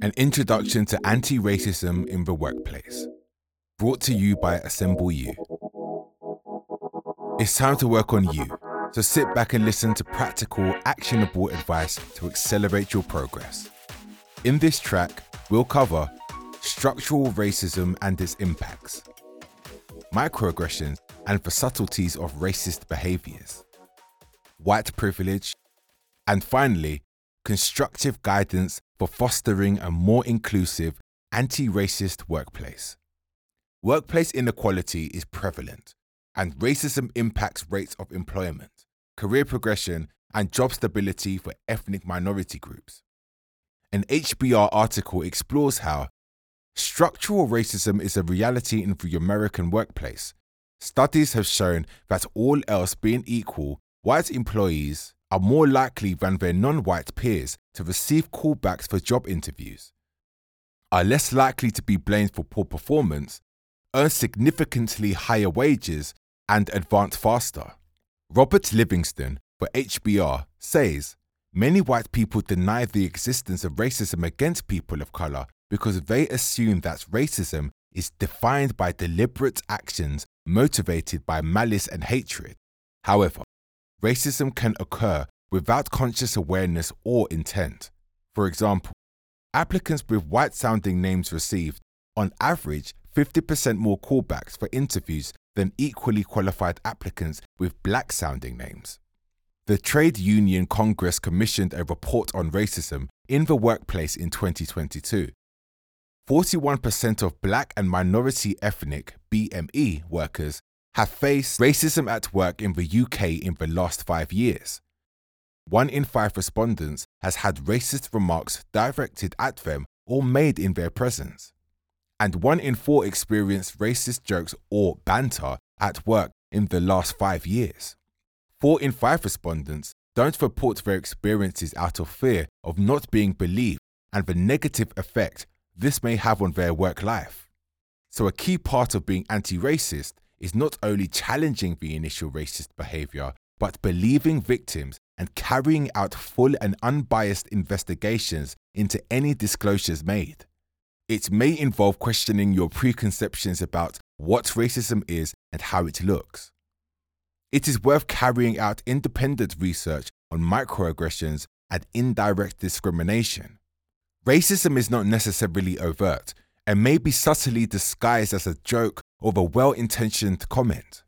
An introduction to anti racism in the workplace. Brought to you by Assemble You. It's time to work on you, so sit back and listen to practical, actionable advice to accelerate your progress. In this track, we'll cover structural racism and its impacts, microaggressions and the subtleties of racist behaviors, white privilege, and finally, constructive guidance for fostering a more inclusive, anti racist workplace. Workplace inequality is prevalent, and racism impacts rates of employment, career progression, and job stability for ethnic minority groups. An HBR article explores how structural racism is a reality in the American workplace. Studies have shown that all else being equal, white employees are more likely than their non white peers to receive callbacks for job interviews, are less likely to be blamed for poor performance, earn significantly higher wages, and advance faster. Robert Livingston for HBR says many white people deny the existence of racism against people of color because they assume that racism is defined by deliberate actions motivated by malice and hatred. However, racism can occur without conscious awareness or intent. For example, applicants with white sounding names received, on average, 50% more callbacks for interviews than equally qualified applicants with black sounding names. The Trade Union Congress commissioned a report on racism in the workplace in 2022. 41% of black and minority ethnic BME workers have faced racism at work in the UK in the last five years. One in five respondents has had racist remarks directed at them or made in their presence. And one in four experienced racist jokes or banter at work in the last five years. Four in five respondents don't report their experiences out of fear of not being believed and the negative effect this may have on their work life. So, a key part of being anti racist is not only challenging the initial racist behavior, but believing victims and carrying out full and unbiased investigations into any disclosures made. It may involve questioning your preconceptions about what racism is and how it looks. It is worth carrying out independent research on microaggressions and indirect discrimination. Racism is not necessarily overt and may be subtly disguised as a joke or a well intentioned comment.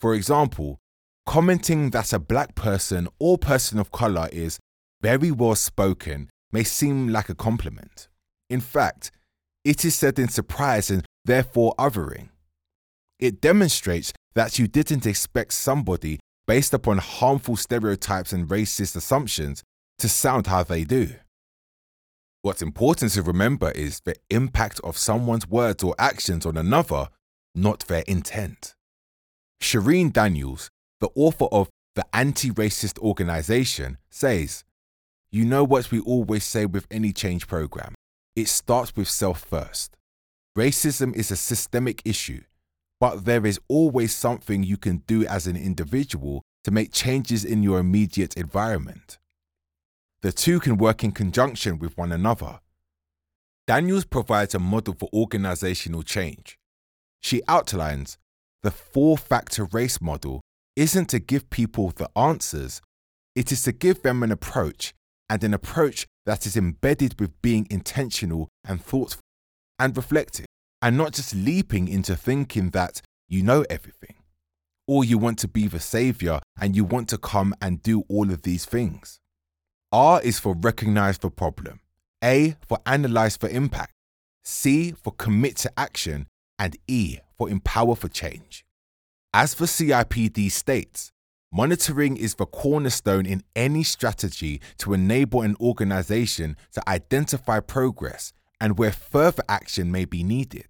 For example, commenting that a black person or person of color is very well spoken may seem like a compliment. In fact, it is said in surprise and therefore othering. It demonstrates that you didn't expect somebody based upon harmful stereotypes and racist assumptions to sound how they do. What's important to remember is the impact of someone's words or actions on another, not their intent. Shereen Daniels, the author of The Anti Racist Organization, says, You know what we always say with any change program it starts with self first. Racism is a systemic issue, but there is always something you can do as an individual to make changes in your immediate environment. The two can work in conjunction with one another. Daniels provides a model for organizational change. She outlines the four factor race model isn't to give people the answers, it is to give them an approach and an approach that is embedded with being intentional and thoughtful and reflective, and not just leaping into thinking that you know everything, or you want to be the savior and you want to come and do all of these things. R is for recognize the problem, A for analyze for impact, C for commit to action, and E for empower for change. As the CIPD states, monitoring is the cornerstone in any strategy to enable an organization to identify progress and where further action may be needed.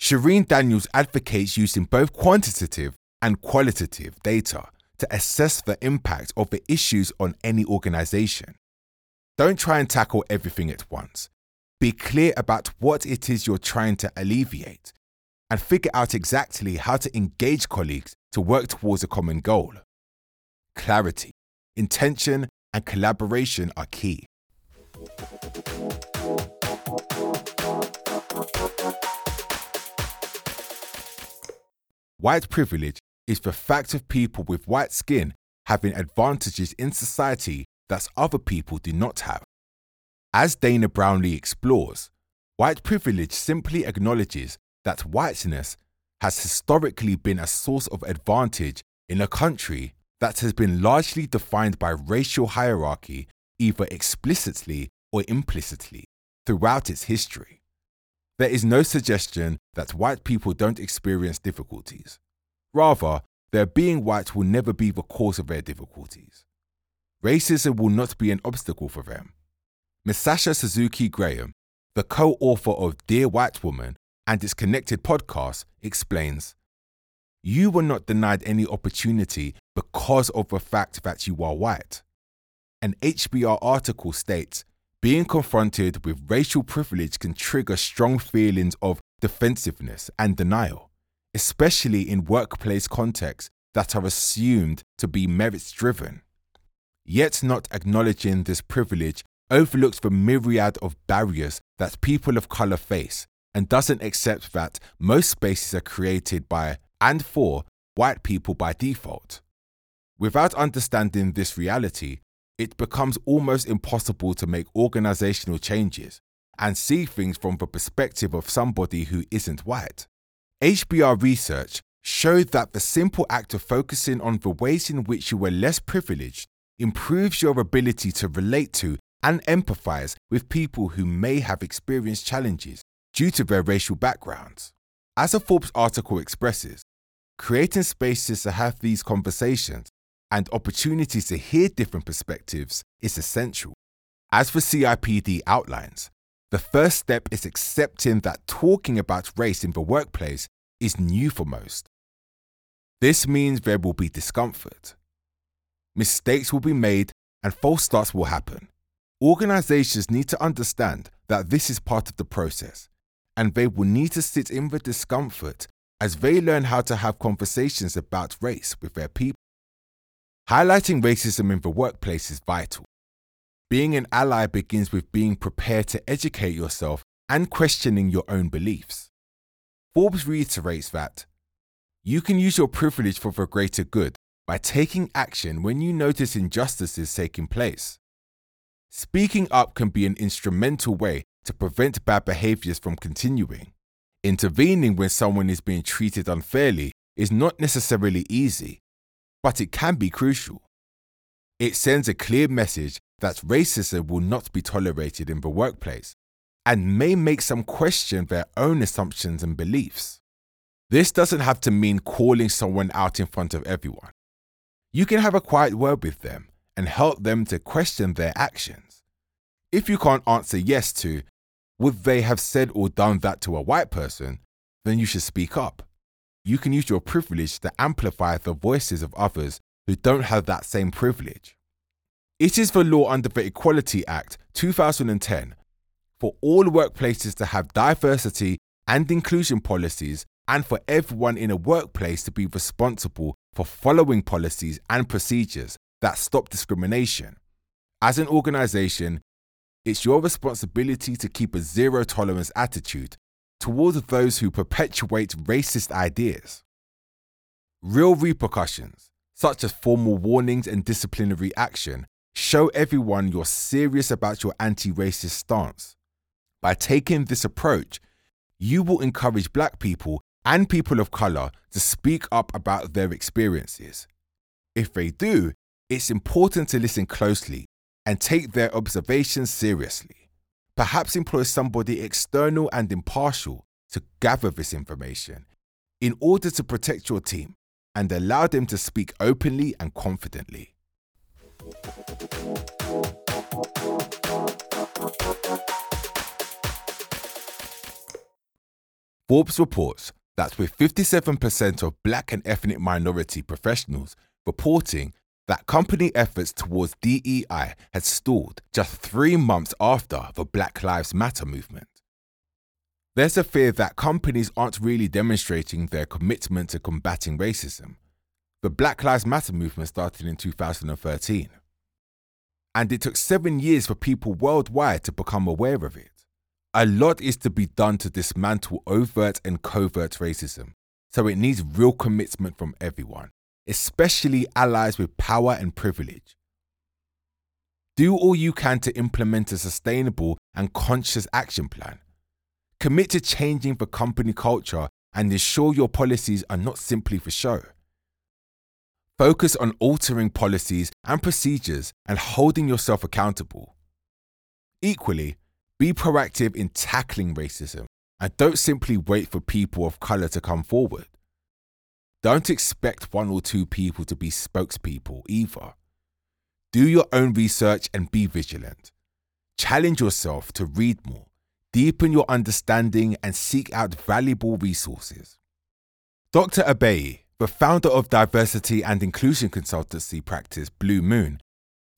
Shereen Daniels advocates using both quantitative and qualitative data to assess the impact of the issues on any organization. Don't try and tackle everything at once. Be clear about what it is you're trying to alleviate and figure out exactly how to engage colleagues to work towards a common goal. Clarity, intention, and collaboration are key. White privilege is the fact of people with white skin having advantages in society that other people do not have. As Dana Brownlee explores, white privilege simply acknowledges that whiteness has historically been a source of advantage in a country that has been largely defined by racial hierarchy, either explicitly or implicitly, throughout its history. There is no suggestion that white people don't experience difficulties. Rather, their being white will never be the cause of their difficulties. Racism will not be an obstacle for them. Misasha Suzuki Graham, the co author of Dear White Woman and its connected podcast, explains You were not denied any opportunity because of the fact that you are white. An HBR article states being confronted with racial privilege can trigger strong feelings of defensiveness and denial especially in workplace contexts that are assumed to be merits driven. Yet, not acknowledging this privilege overlooks the myriad of barriers that people of colour face and doesn't accept that most spaces are created by and for white people by default. Without understanding this reality, it becomes almost impossible to make organizational changes and see things from the perspective of somebody who isn't white. HBR research showed that the simple act of focusing on the ways in which you were less privileged improves your ability to relate to and empathize with people who may have experienced challenges due to their racial backgrounds. As a Forbes article expresses, creating spaces to have these conversations and opportunities to hear different perspectives is essential. As the CIPD outlines, the first step is accepting that talking about race in the workplace is new for most. This means there will be discomfort. Mistakes will be made and false starts will happen. Organizations need to understand that this is part of the process, and they will need to sit in the discomfort as they learn how to have conversations about race with their people. Highlighting racism in the workplace is vital. Being an ally begins with being prepared to educate yourself and questioning your own beliefs. Forbes reiterates that you can use your privilege for the greater good by taking action when you notice injustices taking place. Speaking up can be an instrumental way to prevent bad behaviors from continuing. Intervening when someone is being treated unfairly is not necessarily easy, but it can be crucial. It sends a clear message that racism will not be tolerated in the workplace and may make some question their own assumptions and beliefs. This doesn't have to mean calling someone out in front of everyone. You can have a quiet word with them and help them to question their actions. If you can't answer yes to, would they have said or done that to a white person, then you should speak up. You can use your privilege to amplify the voices of others who don't have that same privilege. It is the law under the Equality Act 2010 for all workplaces to have diversity and inclusion policies and for everyone in a workplace to be responsible for following policies and procedures that stop discrimination. As an organization, it's your responsibility to keep a zero tolerance attitude towards those who perpetuate racist ideas. Real repercussions such as formal warnings and disciplinary action, show everyone you're serious about your anti racist stance. By taking this approach, you will encourage black people and people of color to speak up about their experiences. If they do, it's important to listen closely and take their observations seriously. Perhaps employ somebody external and impartial to gather this information in order to protect your team and allow them to speak openly and confidently. Forbes reports that with 57% of black and ethnic minority professionals reporting that company efforts towards DEI had stalled just three months after the Black Lives Matter movement. There's a fear that companies aren't really demonstrating their commitment to combating racism. The Black Lives Matter movement started in 2013. and it took seven years for people worldwide to become aware of it. A lot is to be done to dismantle overt and covert racism, so it needs real commitment from everyone, especially allies with power and privilege. Do all you can to implement a sustainable and conscious action plan. Commit to changing the company culture and ensure your policies are not simply for show. Focus on altering policies and procedures and holding yourself accountable. Equally, be proactive in tackling racism and don't simply wait for people of colour to come forward. Don't expect one or two people to be spokespeople either. Do your own research and be vigilant. Challenge yourself to read more, deepen your understanding, and seek out valuable resources. Dr. Abayi, the founder of diversity and inclusion consultancy practice Blue Moon,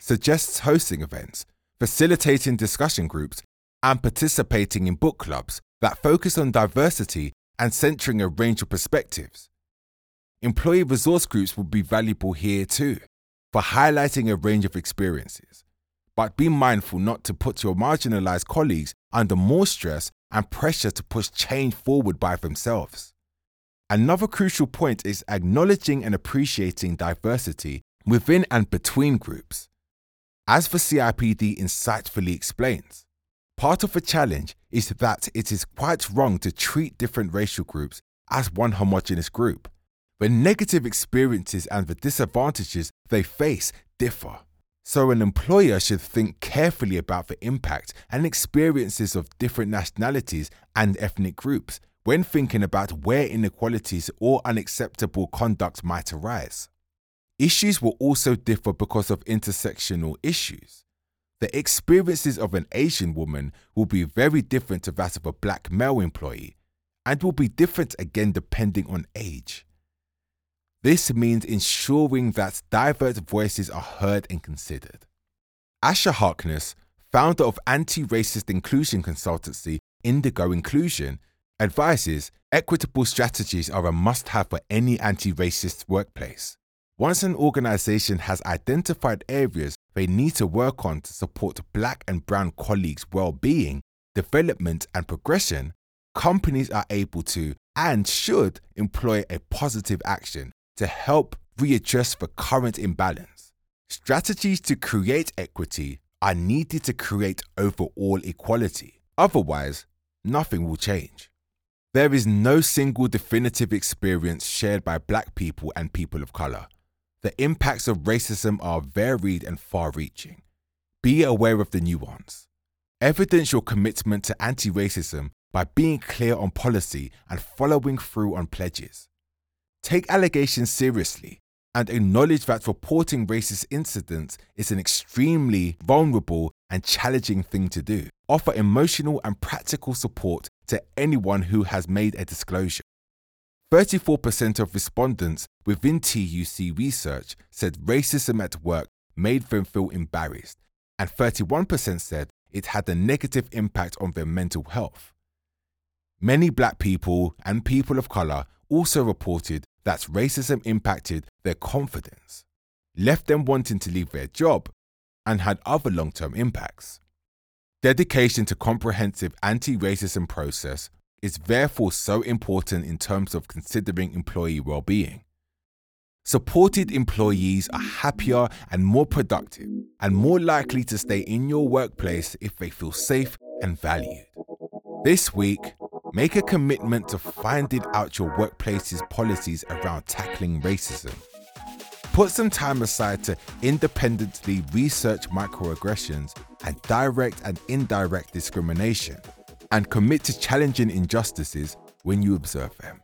suggests hosting events, facilitating discussion groups, and participating in book clubs that focus on diversity and centering a range of perspectives. Employee resource groups will be valuable here too for highlighting a range of experiences. But be mindful not to put your marginalized colleagues under more stress and pressure to push change forward by themselves. Another crucial point is acknowledging and appreciating diversity within and between groups. As the CIPD insightfully explains, part of the challenge is that it is quite wrong to treat different racial groups as one homogenous group the negative experiences and the disadvantages they face differ. So, an employer should think carefully about the impact and experiences of different nationalities and ethnic groups when thinking about where inequalities or unacceptable conduct might arise. Issues will also differ because of intersectional issues. The experiences of an Asian woman will be very different to that of a black male employee, and will be different again depending on age. This means ensuring that diverse voices are heard and considered. Asha Harkness, founder of anti racist inclusion consultancy Indigo Inclusion, advises equitable strategies are a must have for any anti racist workplace. Once an organization has identified areas they need to work on to support black and brown colleagues' well being, development, and progression, companies are able to and should employ a positive action to help readjust the current imbalance. Strategies to create equity are needed to create overall equality. Otherwise, nothing will change. There is no single definitive experience shared by black people and people of color. The impacts of racism are varied and far reaching. Be aware of the nuance. Evidence your commitment to anti racism by being clear on policy and following through on pledges. Take allegations seriously and acknowledge that reporting racist incidents is an extremely vulnerable and challenging thing to do. Offer emotional and practical support to anyone who has made a disclosure. 34% of respondents within TUC research said racism at work made them feel embarrassed, and 31% said it had a negative impact on their mental health. Many black people and people of color also reported that racism impacted their confidence, left them wanting to leave their job, and had other long term impacts. Dedication to comprehensive anti racism process is therefore so important in terms of considering employee well being. Supported employees are happier and more productive and more likely to stay in your workplace if they feel safe and valued. This week, Make a commitment to finding out your workplace's policies around tackling racism. Put some time aside to independently research microaggressions and direct and indirect discrimination, and commit to challenging injustices when you observe them.